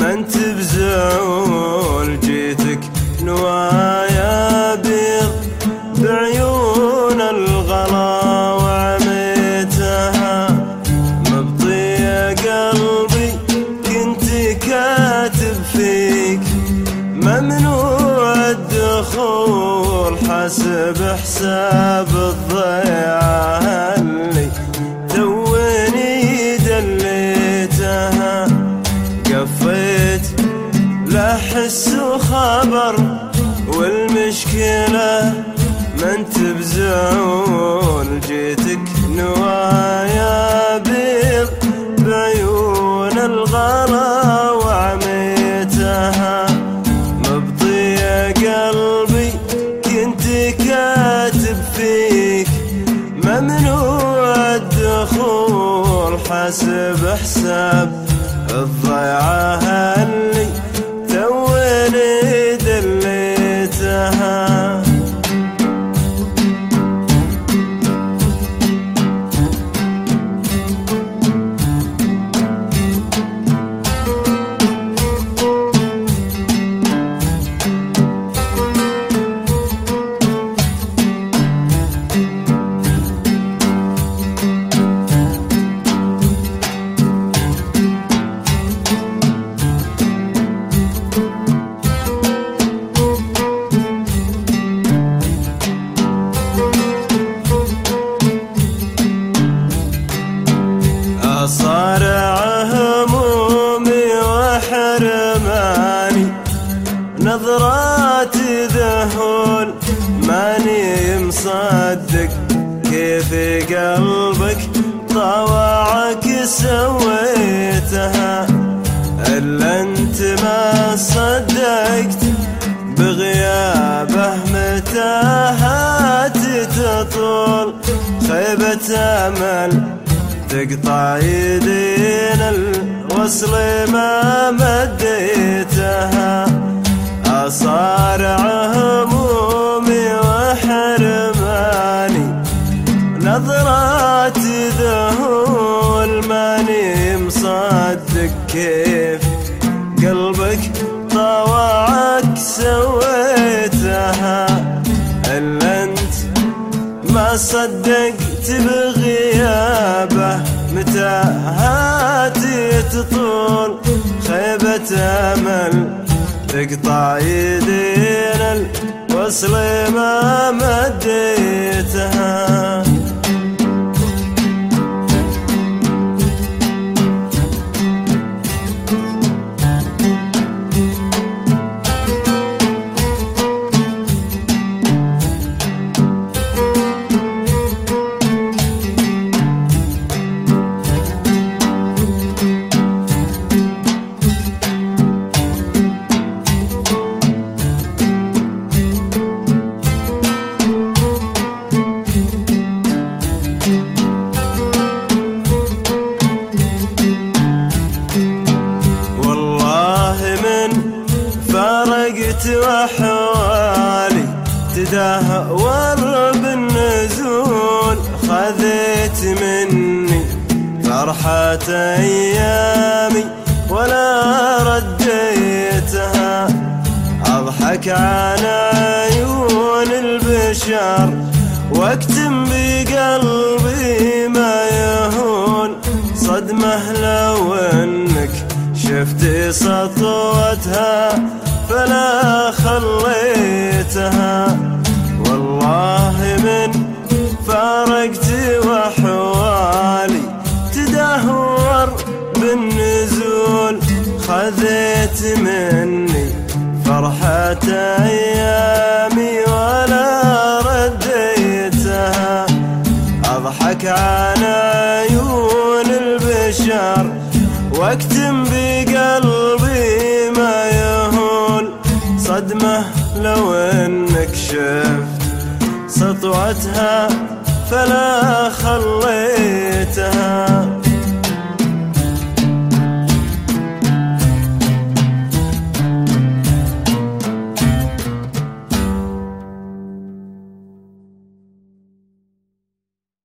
ما انت بزول جيتك نوايا بيض بعيون الغلا وعميتها مبطية قلبي كنت كاتب فيك ممنوع الدخول حسب حساب الضيعه لا حس وخبر والمشكلة ما أنت بزعول. جيتك نوايا بيض بعيون الغلا وعميتها مبطي قلبي. كنت كاتب فيك ممنوع الدخول. حسب حساب الضيعة اللي uh-huh. نظرات ذهول ماني مصدق كيف قلبك طوعك سويتها. إلا أنت ما صدقت بغيابه متاهات تطول. خيبة أمل تقطع يدين الوصل ما مديتها. أصارع همومي وحرماني. نظرات ذهول ماني مصدق كيف قلبك طوعك سويتها. إلا أنت ما صدقت بغيابه؟ متاهاتي تطول خيبة أمل؟ تقطع يدين الوصل ما مديتها فرقت وحوالي تدهور بالنزول خذيت مني فرحة أيامي ولا رديتها أضحك على عيون البشر واكتم بقلبي ما يهون. صدمة لو إنك شفت سطوتها فلا خليتها. والله من فارقت وحوالي تدهور بالنزول. خذيت مني فرحة أيامي ولا رديتها. أضحك على عيون البشر وأكتم بقلبي لو إنك شفت سطوتها فلا خليتها.